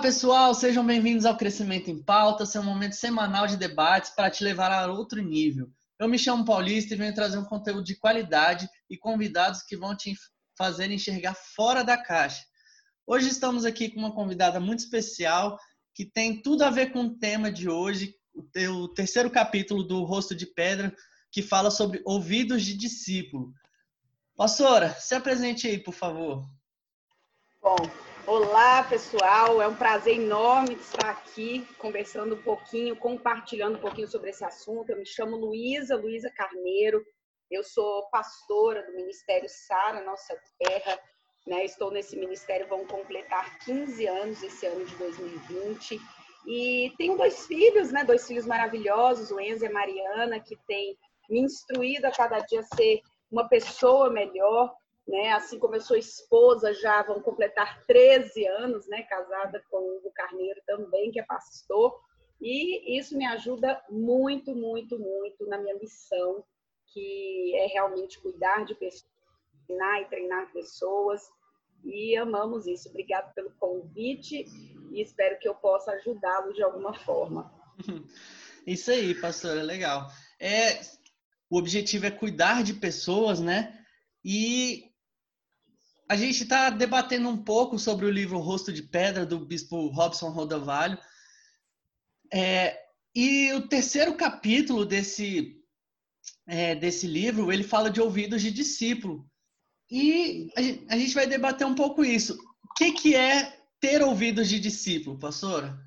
pessoal, sejam bem-vindos ao Crescimento em Pauta, seu momento semanal de debates para te levar a outro nível. Eu me chamo Paulista e venho trazer um conteúdo de qualidade e convidados que vão te fazer enxergar fora da caixa. Hoje estamos aqui com uma convidada muito especial que tem tudo a ver com o tema de hoje, o terceiro capítulo do Rosto de Pedra, que fala sobre ouvidos de discípulo. Pastora, se apresente aí, por favor. Bom, olá pessoal, é um prazer enorme estar aqui conversando um pouquinho, compartilhando um pouquinho sobre esse assunto. Eu me chamo Luísa, Luísa Carneiro, eu sou pastora do Ministério Sara, Nossa Terra, né? Estou nesse ministério, vão completar 15 anos esse ano de 2020. E tenho dois filhos, né? Dois filhos maravilhosos, o Enzo e a Mariana, que têm me instruído a cada dia ser uma pessoa melhor, né? Assim como eu sou esposa, já vão completar 13 anos, né? Casada com o Carneiro também, que é pastor. E isso me ajuda muito, muito, muito na minha missão, que é realmente cuidar de pessoas, ensinar e treinar pessoas. E amamos isso. Obrigado pelo convite e espero que eu possa ajudá-lo de alguma forma. Isso aí, pastora, legal. É, o objetivo é cuidar de pessoas, né? E a gente está debatendo um pouco sobre o livro Rosto de Pedra, do bispo Robson Rodavalho. É, e o terceiro capítulo desse, é, desse livro, ele fala de ouvidos de discípulo. E a gente vai debater um pouco isso. O que, que é ter ouvidos de discípulo, pastora?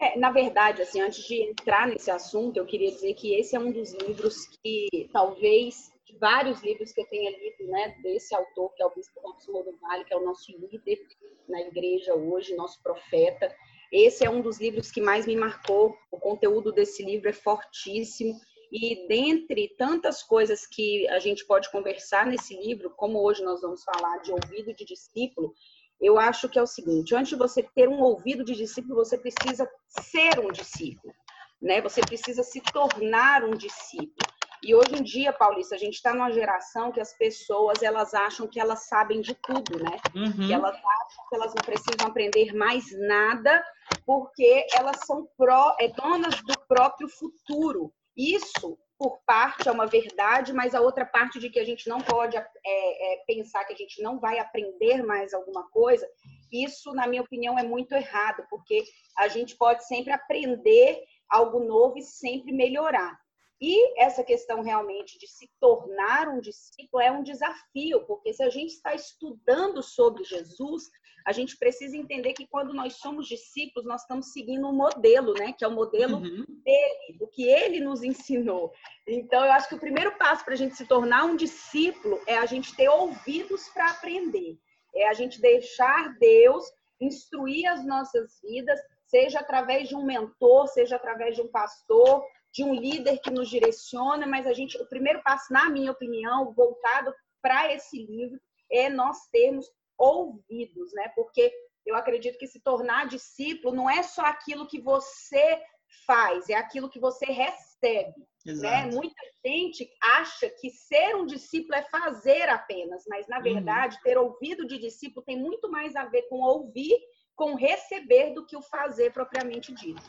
É, na verdade, assim, antes de entrar nesse assunto, eu queria dizer que esse é um dos livros que talvez de vários livros que eu tenha lido, né, desse autor, que é o Bispo Robson Rodovalho, que é o nosso líder na igreja hoje, nosso profeta. Esse é um dos livros que mais me marcou. O conteúdo desse livro é fortíssimo. E dentre tantas coisas que a gente pode conversar nesse livro, como hoje nós vamos falar de ouvido de discípulo, eu acho que é o seguinte: antes de você ter um ouvido de discípulo, você precisa ser um discípulo, né? Você precisa se tornar um discípulo. E hoje em dia, Paulista, a gente está numa geração que as pessoas elas acham que elas sabem de tudo, né? Uhum. Que elas acham que elas não precisam aprender mais nada porque elas são pró, é, donas do próprio futuro. Isso, por parte, é uma verdade, mas a outra parte de que a gente não pode é, é, pensar que a gente não vai aprender mais alguma coisa, isso, na minha opinião, é muito errado, porque a gente pode sempre aprender algo novo e sempre melhorar. E essa questão realmente de se tornar um discípulo é um desafio, porque se a gente está estudando sobre Jesus, a gente precisa entender que quando nós somos discípulos, nós estamos seguindo um modelo, né? Que é o modelo uhum. dele, do que ele nos ensinou. Então, eu acho que o primeiro passo para a gente se tornar um discípulo é a gente ter ouvidos para aprender. É a gente deixar Deus instruir as nossas vidas, seja através de um mentor, seja através de um pastor, de um líder que nos direciona, mas a gente, o primeiro passo, na minha opinião, voltado para esse livro, é nós termos ouvidos, né? Porque eu acredito que se tornar discípulo não é só aquilo que você faz, é aquilo que você recebe. Né? Muita gente acha que ser um discípulo é fazer apenas, mas na uhum. verdade, uhum. ter ouvido de discípulo tem muito mais a ver com ouvir com receber do que o fazer propriamente dito.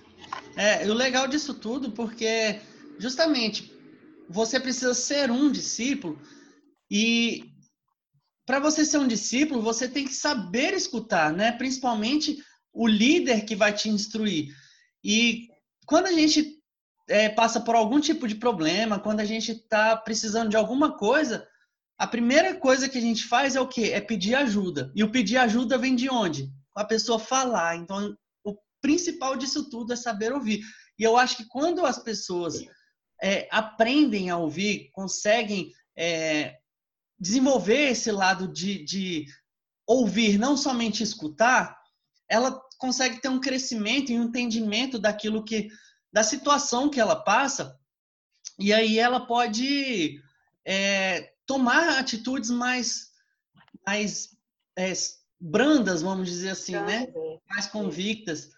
É, o legal disso tudo, porque justamente você precisa ser um discípulo e para você ser um discípulo, você tem que saber escutar, né? Principalmente o líder que vai te instruir. E quando a gente é, passa por algum tipo de problema, quando a gente está precisando de alguma coisa, a primeira coisa que a gente faz é o quê? É pedir ajuda. E o pedir ajuda vem de onde? A pessoa falar. Então, o principal disso tudo é saber ouvir. E eu acho que quando as pessoas é, aprendem a ouvir, conseguem é, desenvolver esse lado de, de ouvir, não somente escutar, ela consegue ter um crescimento e um entendimento daquilo que, da situação que ela passa, e aí ela pode é, tomar atitudes mais, mais é, brandas, vamos dizer assim, né? É. Mais convictas.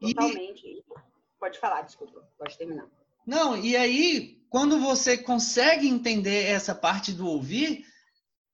Totalmente. E... Pode falar, desculpa, pode terminar. Não, e aí, quando você consegue entender essa parte do ouvir,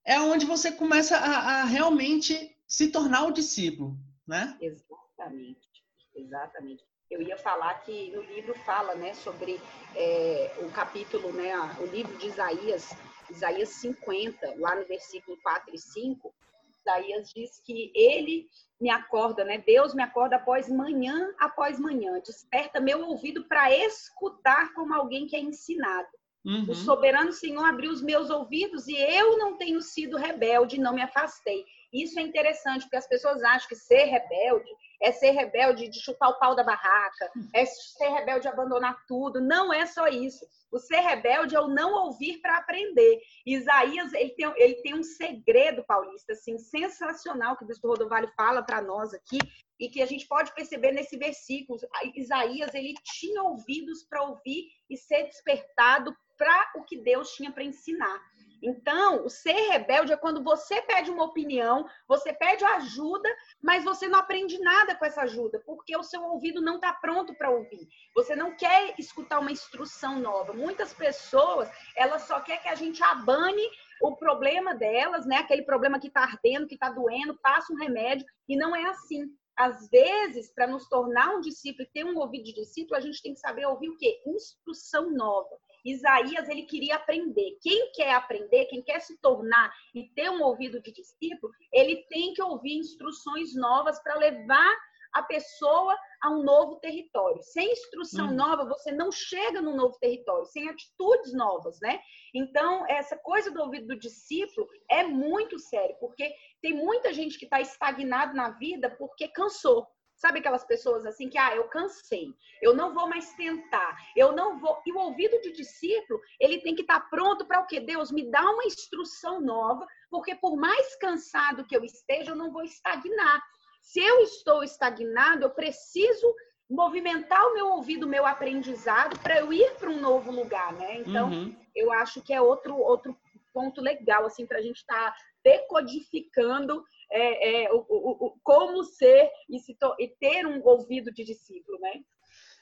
é onde você começa a, a realmente se tornar o discípulo, né? Exatamente. Exatamente, exatamente. Eu ia falar que no livro fala, né, sobre é, o capítulo, né, o livro de Isaías, Isaías 50, lá no versículo 4 e 5, Isaías diz que ele me acorda, né? Deus me acorda após manhã após manhã, desperta meu ouvido para escutar como alguém que é ensinado. Uhum. O soberano Senhor abriu os meus ouvidos e eu não tenho sido rebelde, não me afastei. Isso é interessante, porque as pessoas acham que ser rebelde é ser rebelde de chutar o pau da barraca, é ser rebelde de abandonar tudo. Não é só isso. O ser rebelde é o não ouvir para aprender. Isaías, ele tem, ele tem um segredo paulista, assim, sensacional, que o bispo Rodovalho fala para nós aqui, e que a gente pode perceber nesse versículo. Isaías, ele tinha ouvidos para ouvir e ser despertado para o que Deus tinha para ensinar. Então, o ser rebelde é quando você pede uma opinião, você pede ajuda, mas você não aprende nada com essa ajuda, porque o seu ouvido não está pronto para ouvir. Você não quer escutar uma instrução nova. Muitas pessoas, elas só querem que a gente abane o problema delas, né? Aquele problema que está ardendo, que está doendo, passa um remédio, e não é assim. Às vezes, para nos tornar um discípulo e ter um ouvido de discípulo, a gente tem que saber ouvir o quê? Instrução nova. Isaías ele queria aprender. Quem quer aprender, quem quer se tornar e ter um ouvido de discípulo, ele tem que ouvir instruções novas para levar a pessoa a um novo território. Sem instrução uhum. nova, você não chega no novo território, sem atitudes novas, né? Então, essa coisa do ouvido do discípulo é muito sério, porque tem muita gente que está estagnado na vida porque cansou. Sabe aquelas pessoas assim que, ah, eu cansei, eu não vou mais tentar, eu não vou. E o ouvido de discípulo, ele tem que estar tá pronto para o que? Deus me dá uma instrução nova, porque por mais cansado que eu esteja, eu não vou estagnar. Se eu estou estagnado, eu preciso movimentar o meu ouvido, o meu aprendizado, para eu ir para um novo lugar, né? Então, uhum. eu acho que é outro, outro ponto legal, assim, para a gente estar tá decodificando é, é, o, o, como ser e, se to, e ter um ouvido de discípulo, né?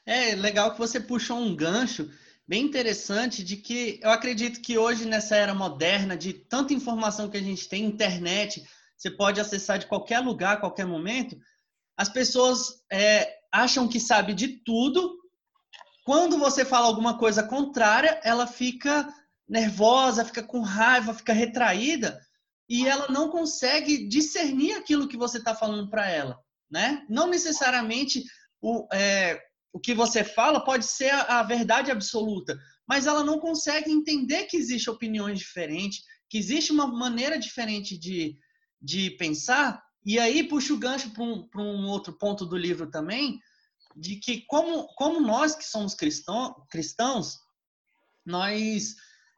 É legal que você puxou um gancho bem interessante de que eu acredito que hoje nessa era moderna de tanta informação que a gente tem, internet, você pode acessar de qualquer lugar, qualquer momento, as pessoas é, acham que sabe de tudo. Quando você fala alguma coisa contrária, ela fica nervosa, fica com raiva, fica retraída e ela não consegue discernir aquilo que você está falando para ela, né? Não necessariamente o, é, o que você fala pode ser a, a, verdade absoluta, mas ela não consegue entender que existe opiniões diferentes, que existe uma maneira diferente de, de pensar. E aí puxa o gancho para um, um outro ponto do livro também, de que como, como nós que somos cristão, cristãos, nós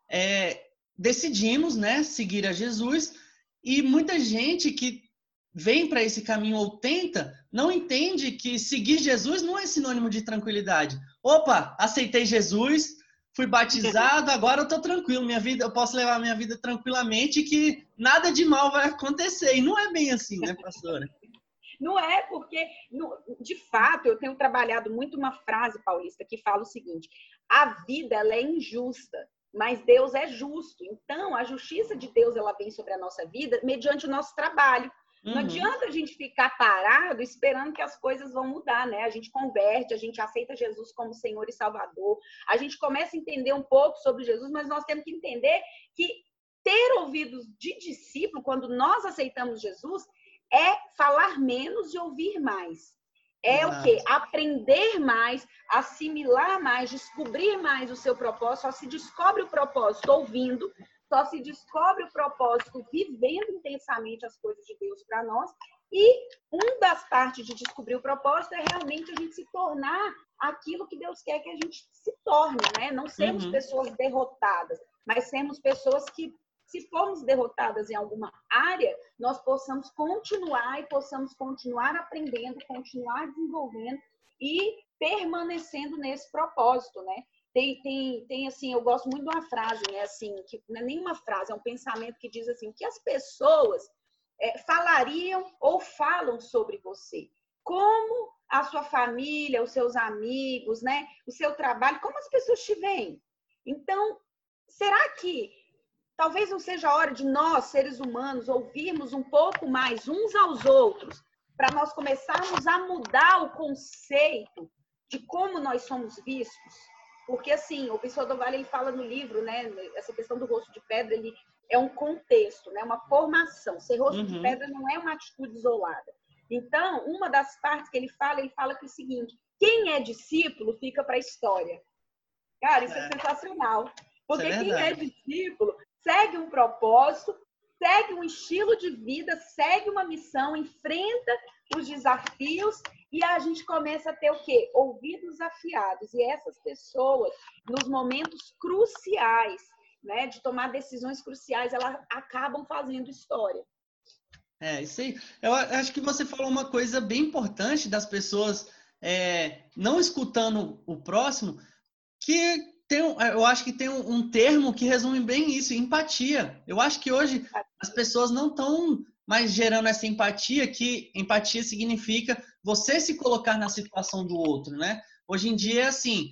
é, decidimos né, seguir a Jesus e muita gente que vem para esse caminho ou tenta não entende que seguir Jesus não é sinônimo de tranquilidade. Opa, aceitei Jesus, fui batizado, agora eu estou tranquilo, minha vida, eu posso levar minha vida tranquilamente que nada de mal vai acontecer. E não é bem assim, né, pastora? Não é, porque, de fato, eu tenho trabalhado muito uma frase paulista que fala o seguinte: a vida ela é injusta mas Deus é justo. Então, a justiça de Deus ela vem sobre a nossa vida mediante o nosso trabalho. Uhum. Não adianta a gente ficar parado esperando que as coisas vão mudar, né? A gente converte, a gente aceita Jesus como Senhor e Salvador, a gente começa a entender um pouco sobre Jesus, mas nós temos que entender que ter ouvidos de discípulo, quando nós aceitamos Jesus, é falar menos e ouvir mais. É Exato. o quê? Aprender mais, assimilar mais, descobrir mais o seu propósito. Só se descobre o propósito ouvindo, só se descobre o propósito vivendo intensamente as coisas de Deus para nós. E uma das partes de descobrir o propósito é realmente a gente se tornar aquilo que Deus quer que a gente se torne, né? Não sermos uhum. pessoas derrotadas, mas sermos pessoas que se formos derrotadas em alguma área, nós possamos continuar e possamos continuar aprendendo, continuar desenvolvendo e permanecendo nesse propósito, né? Tem, tem, tem assim, eu gosto muito de uma frase, né? Assim, que não é nenhuma frase, é um pensamento que diz assim, que as pessoas é, falariam ou falam sobre você. Como a sua família, os seus amigos, né? O seu trabalho, como as pessoas te veem. Então, será que talvez não seja a hora de nós, seres humanos, ouvirmos um pouco mais uns aos outros para nós começarmos a mudar o conceito de como nós somos vistos. Porque, assim, o Bispo do Vale, ele fala no livro, né, essa questão do rosto de pedra, ele é um contexto, né, uma formação. Ser rosto uhum. de pedra não é uma atitude isolada. Então, uma das partes que ele fala, ele fala que é o seguinte, quem é discípulo fica para a história. Cara, isso é, é sensacional. Porque é quem é discípulo segue um propósito, segue um estilo de vida, segue uma missão, enfrenta os desafios e a gente começa a ter o quê? Ouvidos afiados. E essas pessoas, nos momentos cruciais, né, de tomar decisões cruciais, elas acabam fazendo história. É, isso aí. Eu acho que você falou uma coisa bem importante das pessoas é, não escutando o próximo, que tem, eu acho que tem um, um, termo que resume bem isso, empatia. Eu acho que hoje as pessoas não estão mais gerando essa empatia, que empatia significa você se colocar na situação do outro, né? Hoje em dia é assim,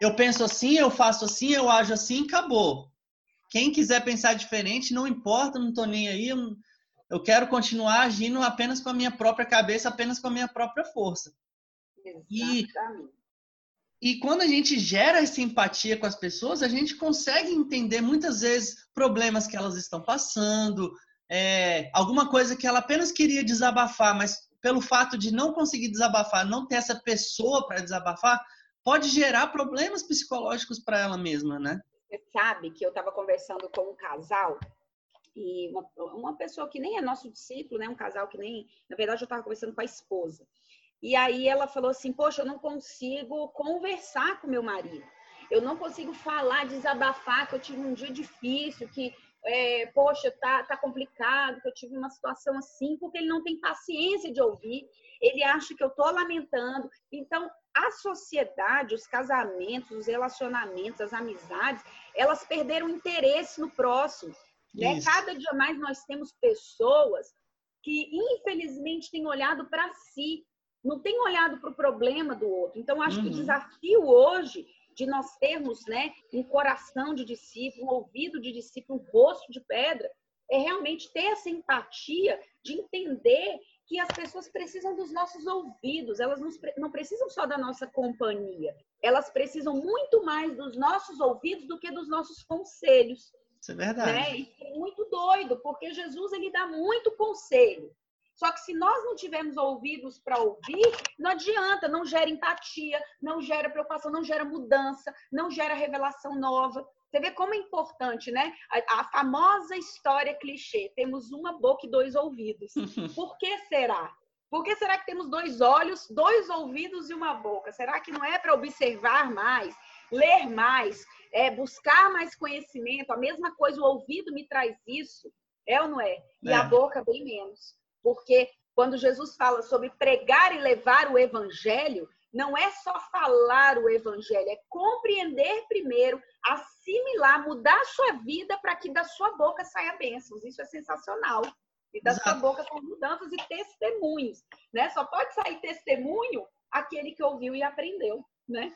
eu penso assim, eu faço assim, eu ajo assim, acabou. Quem quiser pensar diferente, não importa, não tô nem aí, eu, eu quero continuar agindo apenas com a minha própria cabeça, apenas com a minha própria força. E, e quando a gente gera essa empatia com as pessoas, a gente consegue entender muitas vezes problemas que elas estão passando, é, alguma coisa que ela apenas queria desabafar, mas pelo fato de não conseguir desabafar, não ter essa pessoa para desabafar, pode gerar problemas psicológicos para ela mesma, né? Você sabe que eu estava conversando com um casal e uma, uma pessoa que nem é nosso discípulo, né? Um casal que nem, na verdade, eu estava conversando com a esposa. E aí ela falou assim: Poxa, eu não consigo conversar com meu marido. Eu não consigo falar, desabafar, que eu tive um dia difícil, que, é, poxa, tá, tá complicado, que eu tive uma situação assim, porque ele não tem paciência de ouvir, ele acha que eu tô lamentando. Então, a sociedade, os casamentos, os relacionamentos, as amizades, elas perderam interesse no próximo. Né? Cada dia mais nós temos pessoas que, infelizmente, têm olhado para si, não tem olhado para o problema do outro. Então, acho uhum. que o uhum. desafio hoje de nós termos né, um coração de discípulo, um ouvido de discípulo, um rosto de pedra, é realmente ter essa empatia de entender que as pessoas precisam dos nossos ouvidos, elas não precisam só da nossa companhia, elas precisam muito mais dos nossos ouvidos do que dos nossos conselhos. Isso é verdade. Né? Isso é muito doido, porque Jesus ele dá muito conselho. Só que se nós não tivermos ouvidos para ouvir, não adianta, não gera empatia, não gera preocupação, não gera mudança, não gera revelação nova. Você vê como é importante, né? A, a famosa história clichê: temos uma boca e dois ouvidos. Por que será? Por que será que temos dois olhos, dois ouvidos e uma boca? Será que não é para observar mais, ler mais, é, buscar mais conhecimento? A mesma coisa, o ouvido me traz isso, é ou não é? E é. a boca bem menos. Porque quando Jesus fala sobre pregar e levar o evangelho, não é só falar o evangelho, é compreender primeiro, assimilar, mudar a sua vida para que da sua boca saia bênçãos. Isso é sensacional. E da Exato. sua boca são mudanças e testemunhos, né? Só pode sair testemunho aquele que ouviu e aprendeu, né?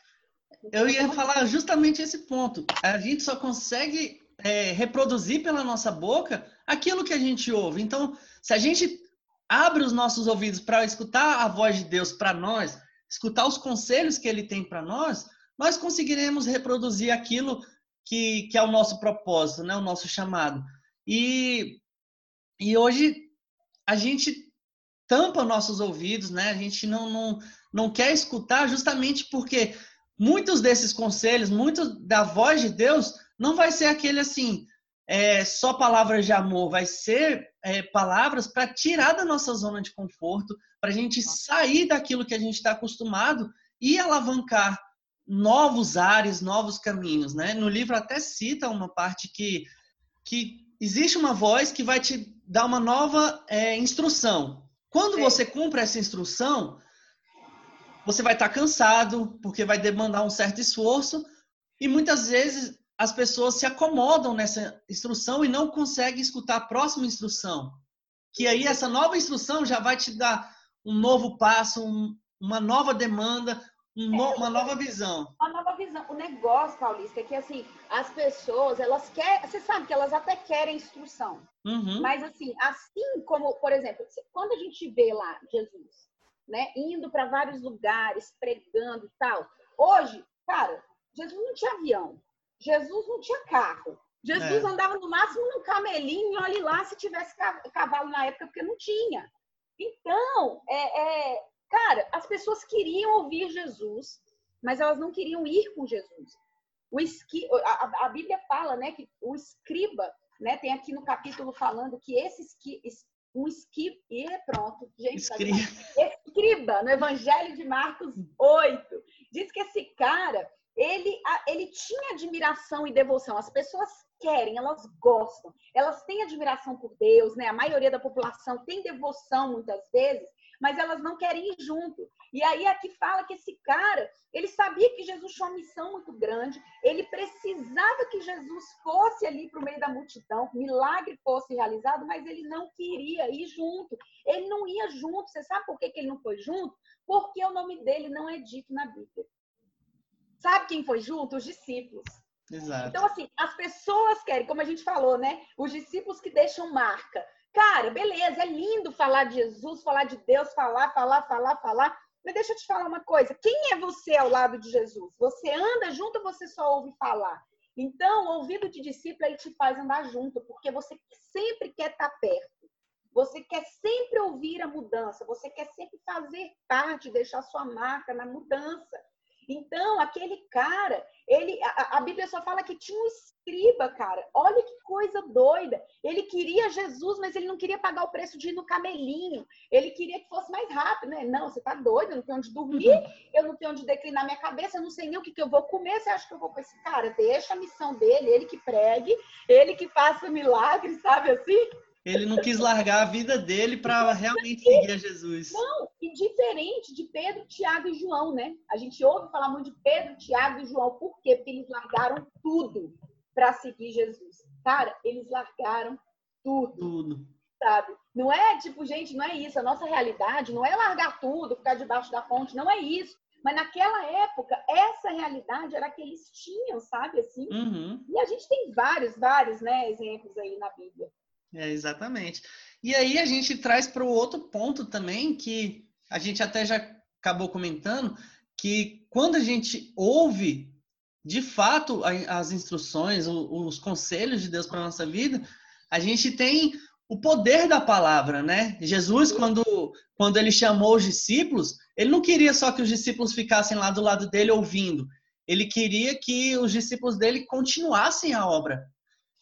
Eu ia falar justamente esse ponto. A gente só consegue é, reproduzir pela nossa boca aquilo que a gente ouve. Então, se a gente abre os nossos ouvidos para escutar a voz de Deus para nós, escutar os conselhos que Ele tem para nós, nós conseguiremos reproduzir aquilo que, que é o nosso propósito, né? o nosso chamado. E, e hoje a gente tampa nossos ouvidos, né? a gente não, não, não quer escutar justamente porque muitos desses conselhos, muitos da voz de Deus, não vai ser aquele assim, é, só palavras de amor, vai ser é, palavras para tirar da nossa zona de conforto, para a gente sair daquilo que a gente está acostumado e alavancar novos ares, novos caminhos. Né? No livro até cita uma parte que, que existe uma voz que vai te dar uma nova é, instrução. Quando Sim. você cumpre essa instrução, você vai estar tá cansado, porque vai demandar um certo esforço, e muitas vezes as pessoas se acomodam nessa instrução e não conseguem escutar a próxima instrução. Que aí essa nova instrução já vai te dar um novo passo, um, uma nova demanda, no, uma nova visão. Uma nova visão. O negócio, Paulista, é que assim, as pessoas, elas querem. Você sabe que elas até querem instrução. Uhum. Mas assim, assim como, por exemplo, quando a gente vê lá Jesus, né, indo para vários lugares, pregando e tal. Hoje, cara, Jesus não tinha avião, Jesus não tinha carro. Jesus é. andava no máximo num camelinho, olhe lá se tivesse cavalo na época, porque não tinha. Então, é, é, cara, as pessoas queriam ouvir Jesus, mas elas não queriam ir com Jesus. O esqui, a, a, Bíblia fala, né, que o escriba, né, tem aqui no capítulo falando que esse esqui, um esqui, e é pronto, gente, escriba. escriba no Evangelho de Marcos 8, diz que esse cara, ele, ele tinha admiração e devoção. As pessoas querem, elas gostam, elas têm admiração por Deus, né? A maioria da população tem devoção muitas vezes, mas elas não querem ir junto. E aí aqui fala que esse cara, ele sabia que Jesus tinha uma missão muito grande, ele precisava que Jesus fosse ali para o meio da multidão, que milagre fosse realizado, mas ele não queria ir junto. Ele não ia junto. Você sabe por que, que ele não foi junto? Porque o nome dele não é dito na Bíblia. Sabe quem foi junto? Os discípulos. Exato. Então, assim, as pessoas querem, como a gente falou, né? Os discípulos que deixam marca. Cara, beleza, é lindo falar de Jesus, falar de Deus, falar, falar, falar, falar. Mas deixa eu te falar uma coisa: quem é você ao lado de Jesus? Você anda junto ou você só ouve falar? Então, o ouvido de discípulo ele te faz andar junto, porque você sempre quer estar perto. Você quer sempre ouvir a mudança, você quer sempre fazer parte, deixar sua marca na mudança. Então, aquele cara, ele, a, a, Bíblia só fala que tinha um escriba, cara. Olha que coisa doida. Ele queria Jesus, mas ele não queria pagar o preço de ir no camelinho. Ele queria que fosse mais rápido, né? Não, você tá doido, eu não tenho onde dormir, uhum. eu não tenho onde declinar minha cabeça, eu não sei nem o que, que eu vou comer. Você acha que eu vou com esse cara? Deixa a missão dele, ele que pregue, ele que faça milagre, sabe assim? Ele não quis largar a vida dele para realmente seguir a Jesus. Não, e diferente de Pedro, Tiago e João, né? A gente ouve falar muito de Pedro, Tiago e João. Por quê? Porque eles largaram tudo para seguir Jesus. Cara, eles largaram tudo. Tudo. Sabe? Não é tipo, gente, não é isso. A nossa realidade não é largar tudo, ficar debaixo da fonte, não é isso. Mas naquela época, essa realidade era que eles tinham, sabe? Assim. Uhum. E a gente tem vários, vários né, exemplos aí na Bíblia. É, exatamente. E aí a gente traz para o outro ponto também, que a gente até já acabou comentando, que quando a gente ouve de fato as instruções, os conselhos de Deus para nossa vida, a gente tem o poder da palavra, né? Jesus, quando, quando ele chamou os discípulos, ele não queria só que os discípulos ficassem lá do lado dele ouvindo. Ele queria que os discípulos dele continuassem a obra.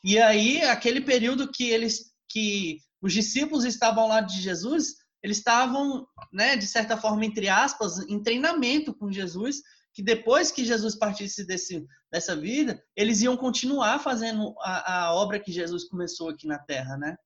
E aí, aquele período que eles que os discípulos estavam lá de Jesus, eles estavam, né, de certa forma, entre aspas, em treinamento com Jesus, que depois que Jesus partisse desse, dessa vida, eles iam continuar fazendo a, a obra que Jesus começou aqui na Terra, né?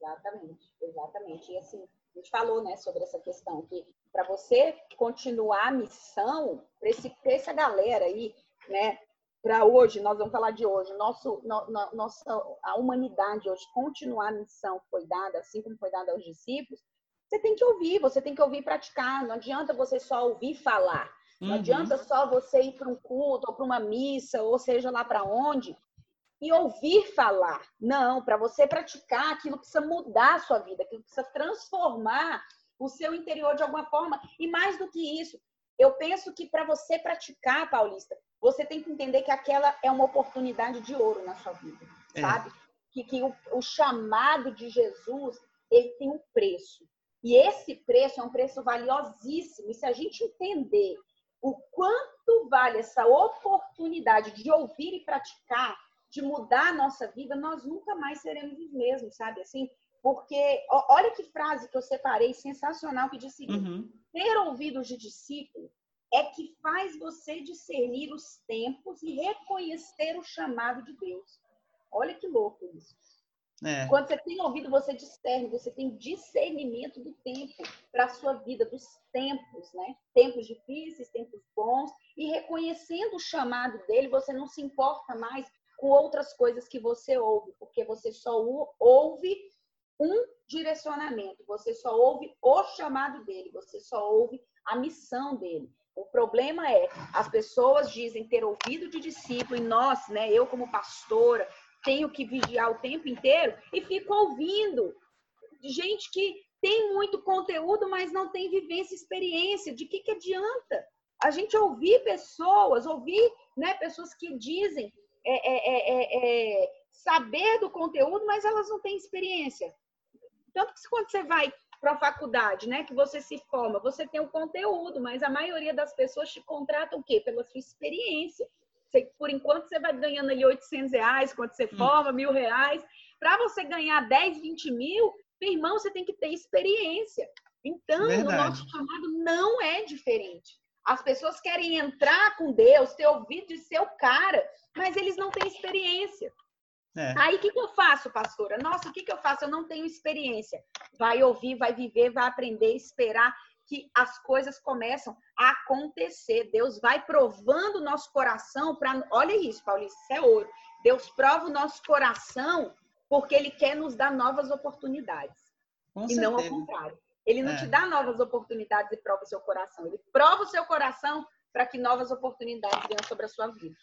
Exatamente, exatamente. E assim, a gente falou, né, sobre essa questão que para você continuar a missão, para essa galera aí, né, para hoje, nós vamos falar de hoje, nosso, no, no, nossa, a humanidade hoje continuar a missão que foi dada, assim como foi dada aos discípulos, você tem que ouvir, você tem que ouvir e praticar. Não adianta você só ouvir falar. Não uhum. adianta só você ir para um culto ou para uma missa, ou seja lá para onde, e ouvir falar. Não, para você praticar, aquilo precisa mudar a sua vida, aquilo precisa transformar o seu interior de alguma forma. E mais do que isso, eu penso que para você praticar, Paulista, você tem que entender que aquela é uma oportunidade de ouro na sua vida, é. sabe? Que, que o, o chamado de Jesus, ele tem um preço. E esse preço é um preço valiosíssimo. E se a gente entender o quanto vale essa oportunidade de ouvir e praticar, de mudar a nossa vida, nós nunca mais seremos os mesmos, sabe? Assim, porque olha que frase que eu separei sensacional que diz o seguinte: uhum. ter ouvidos de discípulo é que faz você discernir os tempos e reconhecer o chamado de Deus. Olha que louco isso. É. Quando você tem ouvido, você discerne, você tem discernimento do tempo para a sua vida, dos tempos, né? Tempos difíceis, tempos bons, e reconhecendo o chamado dele, você não se importa mais com outras coisas que você ouve, porque você só ouve um direcionamento, você só ouve o chamado dele, você só ouve a missão dele. O problema é, as pessoas dizem ter ouvido de discípulo, e nós, né, eu como pastora, tenho que vigiar o tempo inteiro e fico ouvindo gente que tem muito conteúdo, mas não tem vivência, experiência. De que, que adianta? A gente ouvir pessoas, ouvir né, pessoas que dizem é, é, é, é saber do conteúdo, mas elas não têm experiência. Tanto que quando você vai para a faculdade, né, que você se forma, você tem o conteúdo, mas a maioria das pessoas te contratam o quê? Pela sua experiência. Você, por enquanto você vai ganhando ali 800 reais quando você hum. forma, mil reais. Para você ganhar 10, 20 mil, meu irmão, você tem que ter experiência. Então, Verdade. o nosso chamado não é diferente. As pessoas querem entrar com Deus, ter ouvido de ser o cara, mas eles não têm experiência. É. Aí o que, que eu faço, pastora? Nossa, o que, que eu faço? Eu não tenho experiência. Vai ouvir, vai viver, vai aprender, esperar que as coisas começam a acontecer. Deus vai provando o nosso coração para. Olha isso, Paulista, isso é ouro. Deus prova o nosso coração porque Ele quer nos dar novas oportunidades. Com e certeza. não ao contrário. Ele não é. te dá novas oportunidades e prova o seu coração. Ele prova o seu coração para que novas oportunidades venham sobre a sua vida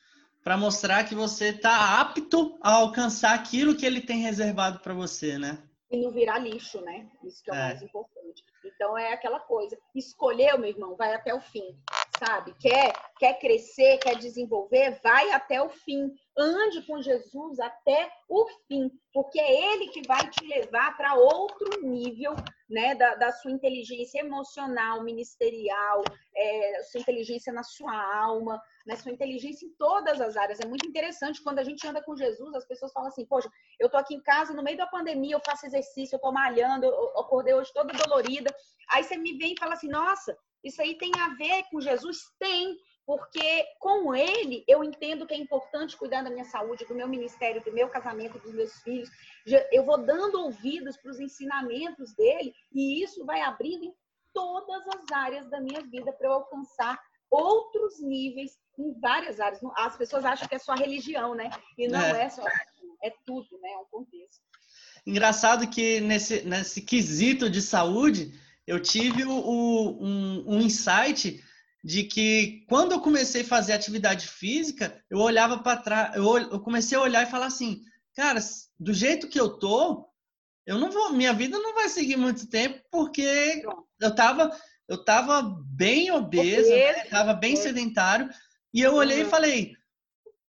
para mostrar que você está apto a alcançar aquilo que ele tem reservado para você, né? E não virar lixo, né? Isso que é o é. mais importante. Então é aquela coisa. Escolheu, meu irmão, vai até o fim, sabe? Quer, quer crescer, quer desenvolver, vai até o fim. Ande com Jesus até o fim, porque é Ele que vai te levar para outro nível né, da, da, sua inteligência emocional, ministerial, é, sua inteligência na sua alma, né, sua inteligência em todas as áreas. É muito interessante quando a gente anda com Jesus, as pessoas falam assim: Poxa, eu tô aqui em casa no meio da pandemia, eu faço exercício, eu tô malhando, eu acordei hoje toda dolorida. Aí você me vem e fala assim: Nossa, isso aí tem a ver com Jesus? Tem porque com ele eu entendo que é importante cuidar da minha saúde, do meu ministério, do meu casamento, dos meus filhos. Eu vou dando ouvidos para os ensinamentos dele e isso vai abrindo em todas as áreas da minha vida para eu alcançar outros níveis em várias áreas. As pessoas acham que é só religião, né? E não é, é só é tudo, né? É um contexto. Engraçado que nesse, nesse quesito de saúde, eu tive o, um, um insight de que quando eu comecei a fazer atividade física, eu olhava para trás, eu, eu comecei a olhar e falar assim, cara, do jeito que eu tô, eu não vou, minha vida não vai seguir muito tempo porque eu tava, eu tava bem obesa, né? tava bem sedentário e eu olhei uhum. e falei,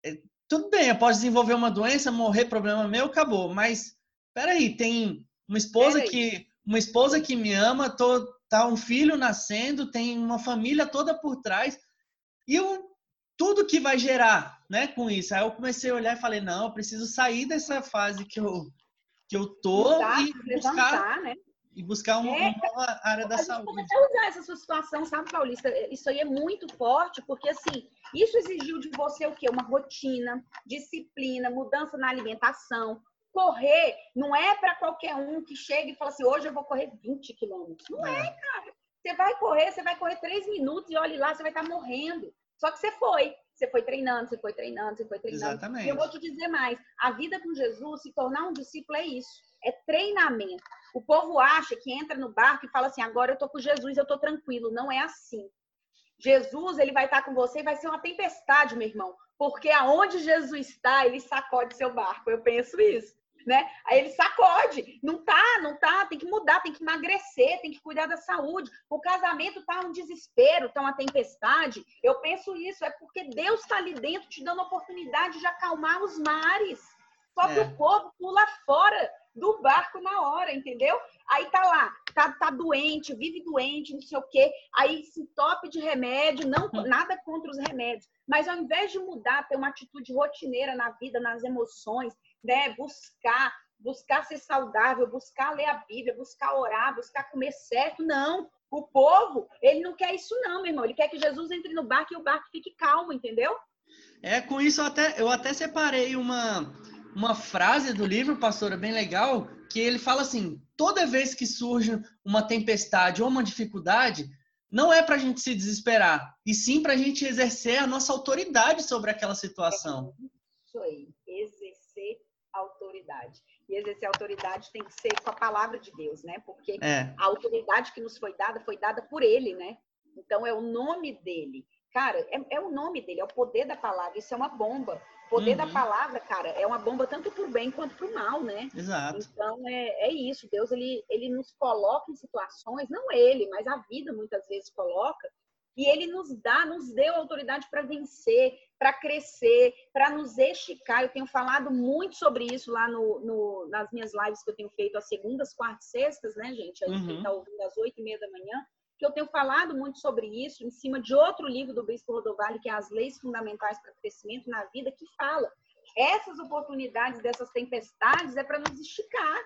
é, tudo bem, eu posso desenvolver uma doença, morrer, problema meu, acabou. Mas peraí, tem uma esposa que uma esposa que me ama, tô, tá um filho nascendo, tem uma família toda por trás. E eu, tudo que vai gerar, né, com isso. Aí eu comecei a olhar e falei, não, eu preciso sair dessa fase que eu que eu tô Mudar, e buscar, né? e buscar uma, é, nova área da saúde. Pode até usar essa sua situação, sabe, Paulista? Isso aí é muito forte, porque assim, isso exigiu de você o quê? Uma rotina, disciplina, mudança na alimentação, correr não é para qualquer um que chega e fala assim, hoje eu vou correr 20 quilômetros. Não é. é, cara. Você vai correr, você vai correr três minutos e olhe lá, você vai estar tá morrendo. Só que você foi. Você foi treinando, você foi treinando, você foi treinando. Exatamente. E eu vou te dizer mais. A vida com Jesus, se tornar um discípulo, é isso. É treinamento. O povo acha que entra no barco e fala assim, agora eu tô com Jesus, eu tô tranquilo. Não é assim. Jesus, ele vai estar tá com você e vai ser uma tempestade, meu irmão. Porque aonde Jesus está, ele sacode seu barco. Eu penso isso né? Aí ele sacode. Não tá, não tá, tem que mudar, tem que emagrecer, tem que cuidar da saúde. O casamento tá um desespero, tá uma tempestade. Eu penso isso, é porque Deus está ali dentro te dando a oportunidade de acalmar os mares. Só que é. o povo pula fora do barco na hora, entendeu? Aí tá lá, tá, tá doente, vive doente, não sei o quê. Aí se entope de remédio, não hum. nada contra os remédios. Mas ao invés de mudar, ter uma atitude rotineira na vida, nas emoções, né? Buscar, buscar ser saudável, buscar ler a Bíblia, buscar orar, buscar comer certo. Não. O povo, ele não quer isso não, meu irmão. Ele quer que Jesus entre no barco e o barco fique calmo, entendeu? É, com isso eu até, eu até separei uma, uma frase do livro, pastora, bem legal, que ele fala assim: toda vez que surge uma tempestade ou uma dificuldade, não é para a gente se desesperar, e sim para a gente exercer a nossa autoridade sobre aquela situação. Isso aí autoridade. E exercer autoridade tem que ser com a palavra de Deus, né? Porque é. a autoridade que nos foi dada foi dada por ele, né? Então, é o nome dele. Cara, é, é, o nome dele, é o poder da palavra. Isso é uma bomba. O poder uhum. da palavra, cara, é uma bomba tanto para o bem quanto para o mal, né? Exato. Então, é, é isso. Deus, ele, ele nos coloca em situações, não ele, mas a vida muitas vezes coloca, e ele nos dá, nos deu autoridade para vencer, para crescer, para nos esticar. Eu tenho falado muito sobre isso lá no, no, nas minhas lives que eu tenho feito às segundas, quartas, sextas, né, gente? A gente está uhum. ouvindo às oito e meia da manhã. Que eu tenho falado muito sobre isso em cima de outro livro do Bispo Rodovalho, que é As Leis Fundamentais para o Crescimento na Vida, que fala essas oportunidades dessas tempestades é para nos esticar.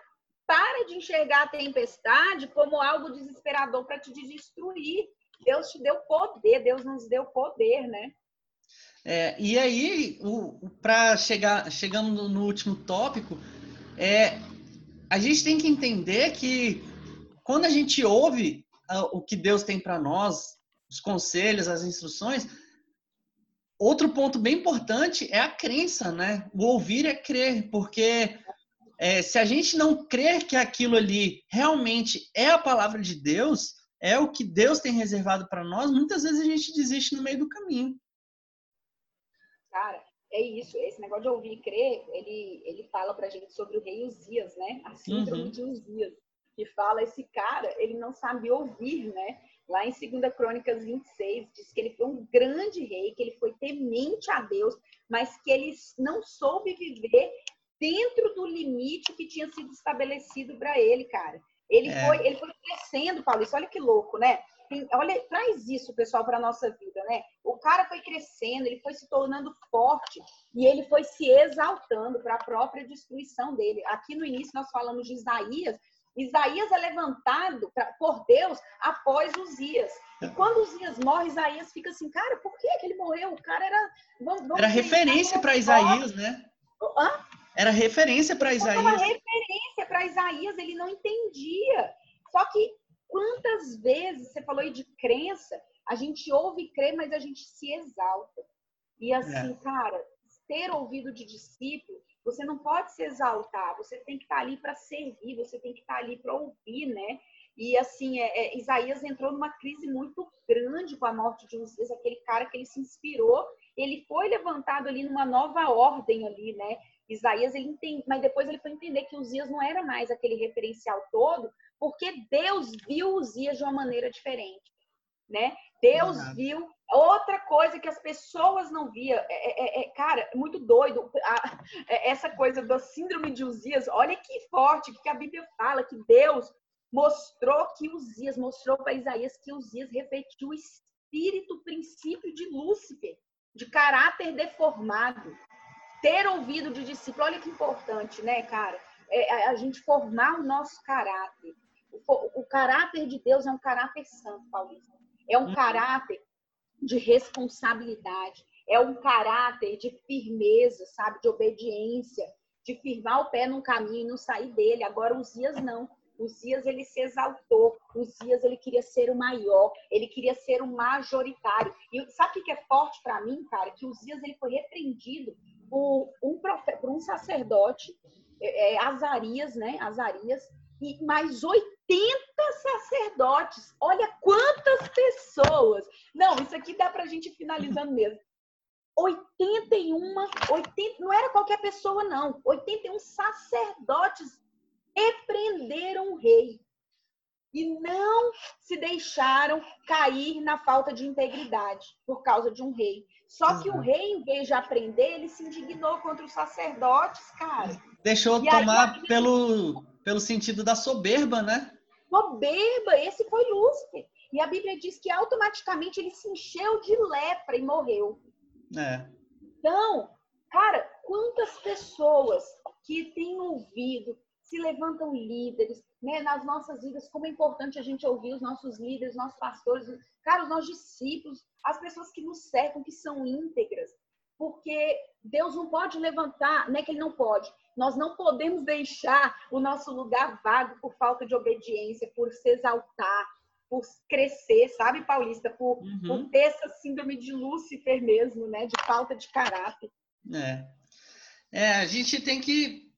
Para de enxergar a tempestade como algo desesperador para te destruir. Deus te deu poder, Deus nos deu poder, né? É, e aí, para chegar chegando no último tópico, é, a gente tem que entender que quando a gente ouve o que Deus tem para nós, os conselhos, as instruções, outro ponto bem importante é a crença, né? O ouvir é crer, porque é, se a gente não crer que aquilo ali realmente é a palavra de Deus, é o que Deus tem reservado para nós, muitas vezes a gente desiste no meio do caminho. Cara, é isso. Esse negócio de ouvir e crer, ele, ele fala pra gente sobre o rei Uzias, né? A síndrome uhum. de Uzias. Que fala, esse cara, ele não sabe ouvir, né? Lá em 2 Crônicas 26, diz que ele foi um grande rei, que ele foi temente a Deus, mas que ele não soube viver dentro do limite que tinha sido estabelecido para ele, cara. Ele, é. foi, ele foi crescendo, Paulo. Isso, olha que louco, né? Olha, traz isso, pessoal, para a nossa vida, né? O cara foi crescendo, ele foi se tornando forte e ele foi se exaltando para a própria destruição dele. Aqui no início nós falamos de Isaías. Isaías é levantado pra, por Deus após Uzias. E quando Uzias morre, Isaías fica assim, cara, por que, que ele morreu? O cara era. Vamos, vamos era referência para Isaías, né? Hã? Era referência para Isaías. Era referência para Isaías, ele não entendia. Só que quantas vezes você falou aí de crença, a gente ouve e crê, mas a gente se exalta. E assim, é. cara, ter ouvido de discípulo, você não pode se exaltar, você tem que estar ali para servir, você tem que estar ali para ouvir, né? E assim, é, é, Isaías entrou numa crise muito grande com a morte de Uzias, aquele cara que ele se inspirou, ele foi levantado ali numa nova ordem ali, né? Isaías, ele entende, mas depois ele foi entender que Uzias não era mais aquele referencial todo, porque Deus viu Uzias de uma maneira diferente, né? Deus viu outra coisa que as pessoas não viam. É, é, é, é cara, muito doido. A, é, essa coisa da síndrome de Uzias, olha que forte que a Bíblia fala, que Deus mostrou que Uzias, mostrou para Isaías que Uzias refletiu o espírito, o princípio de Lúcifer, de caráter deformado ter ouvido de discípulo, olha que importante, né, cara? É a gente formar o nosso caráter. O, o caráter de Deus é um caráter santo, Paulista. É um uhum. caráter de responsabilidade, é um caráter de firmeza, sabe? De obediência, de firmar o pé num caminho e não sair dele. Agora, os dias não. Os dias ele se exaltou, os dias ele queria ser o maior, ele queria ser o majoritário. E sabe o que é forte para mim, cara? Que os dias ele foi repreendido por um, profeta, por um sacerdote, é, é, Azarias, né? Azarias, e mais 80 sacerdotes. Olha quantas pessoas! Não, isso aqui dá para a gente finalizando mesmo. 81, 80, não era qualquer pessoa, não. 81 sacerdotes repreenderam o rei e não se deixaram cair na falta de integridade por causa de um rei. Só uhum. que o rei, em vez de aprender, ele se indignou contra os sacerdotes, cara. Deixou e tomar aí, pelo, pelo sentido da soberba, né? Soberba, esse foi Lúcifer. E a Bíblia diz que automaticamente ele se encheu de lepra e morreu. É. Então, cara, quantas pessoas que têm ouvido, se levantam líderes, né, nas nossas vidas, como é importante a gente ouvir os nossos líderes, nossos pastores, cara, os nossos discípulos, as pessoas que nos cercam, que são íntegras, porque Deus não pode levantar, não é que Ele não pode, nós não podemos deixar o nosso lugar vago por falta de obediência, por se exaltar, por crescer, sabe, Paulista? Por, uhum. por ter essa síndrome de Lúcifer mesmo, né? De falta de caráter. É. é a gente tem que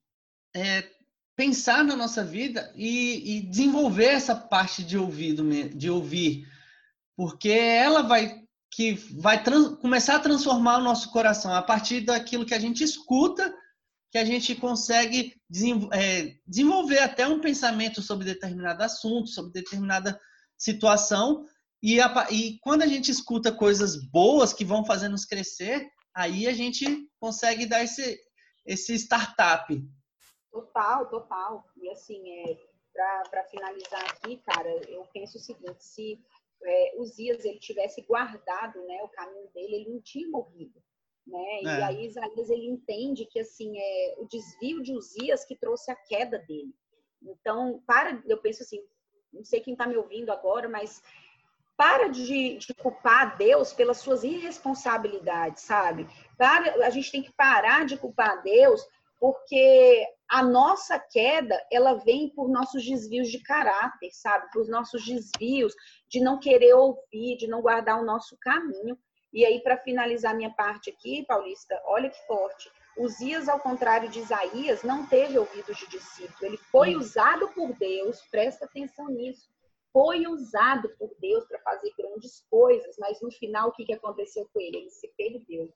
é, pensar na nossa vida e, e, desenvolver essa parte de ouvido, de ouvir. porque ela vai que vai começar a transformar o nosso coração a partir daquilo que a gente escuta, que a gente consegue é, desenvolver até um pensamento sobre determinado assunto, sobre determinada situação. E, a, e quando a gente escuta coisas boas que vão fazer nos crescer, aí a gente consegue dar esse, esse startup. Total, total. E assim, é, para finalizar aqui, cara, eu penso o seguinte: se é, Uzias ele tivesse guardado né, o caminho dele, ele não tinha morrido. Né? É. E aí Isaías ele entende que assim é o desvio de Uzias que trouxe a queda dele. Então, para, eu penso assim, não sei quem está me ouvindo agora, mas para de, de, culpar Deus pelas suas irresponsabilidades, sabe? Para, a gente tem que parar de culpar Deus porque a nossa queda, ela vem por nossos desvios de caráter, sabe? Por nossos desvios de não querer ouvir, de não guardar o nosso caminho. E aí, para finalizar minha parte aqui, Paulista, olha que forte. Uzias, ao contrário de Isaías, não teve ouvidos de discípulo. Ele foi usado por Deus, presta atenção nisso. Foi usado por Deus para fazer grandes coisas, mas no final, o que, que aconteceu com ele? Ele se perdeu.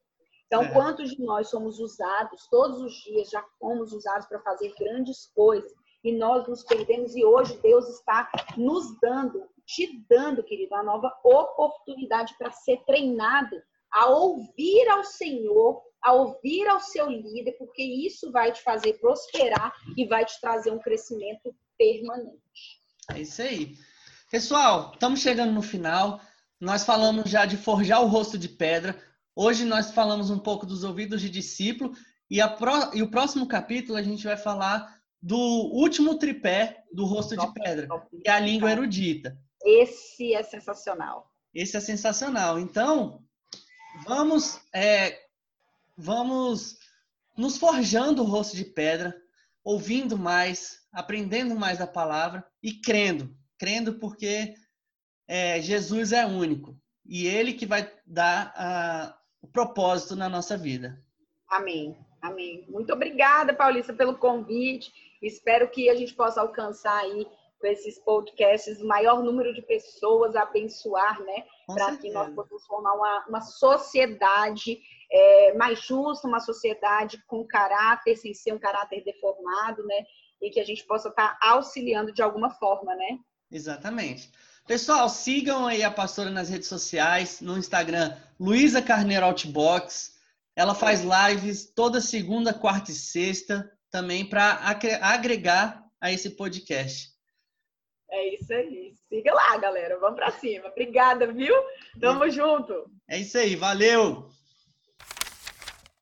Então, é. quantos de nós somos usados todos os dias, já fomos usados para fazer grandes coisas e nós nos perdemos e hoje Deus está nos dando, te dando, querido, uma nova oportunidade para ser treinado a ouvir ao Senhor, a ouvir ao seu líder, porque isso vai te fazer prosperar e vai te trazer um crescimento permanente. É isso aí. Pessoal, estamos chegando no final. Nós falamos já de forjar o rosto de pedra. Hoje nós falamos um pouco dos ouvidos de discípulo e, pro, e o próximo capítulo a gente vai falar do último tripé do rosto de pedra, que é a língua erudita. Esse é sensacional. Esse é sensacional. Então, vamos, é, vamos nos forjando o rosto de pedra, ouvindo mais, aprendendo mais da palavra e crendo. Crendo porque é, Jesus é único. E ele que vai dar a, o propósito na nossa vida. Amém. Amém. Muito obrigada, Paulista, pelo convite. Espero que a gente possa alcançar aí com esses podcasts o maior número de pessoas, abençoar, né? Para que nós possamos formar uma, uma sociedade é, mais justa, uma sociedade com caráter, sem ser um caráter deformado, né? E que a gente possa estar auxiliando de alguma forma, né? Exatamente. Pessoal, sigam aí a pastora nas redes sociais, no Instagram, Luísa Carneiro Outbox. Ela faz lives toda segunda, quarta e sexta, também para agregar a esse podcast. É isso aí. Siga lá, galera. Vamos para cima. Obrigada, viu? Tamo junto. É isso aí. Valeu.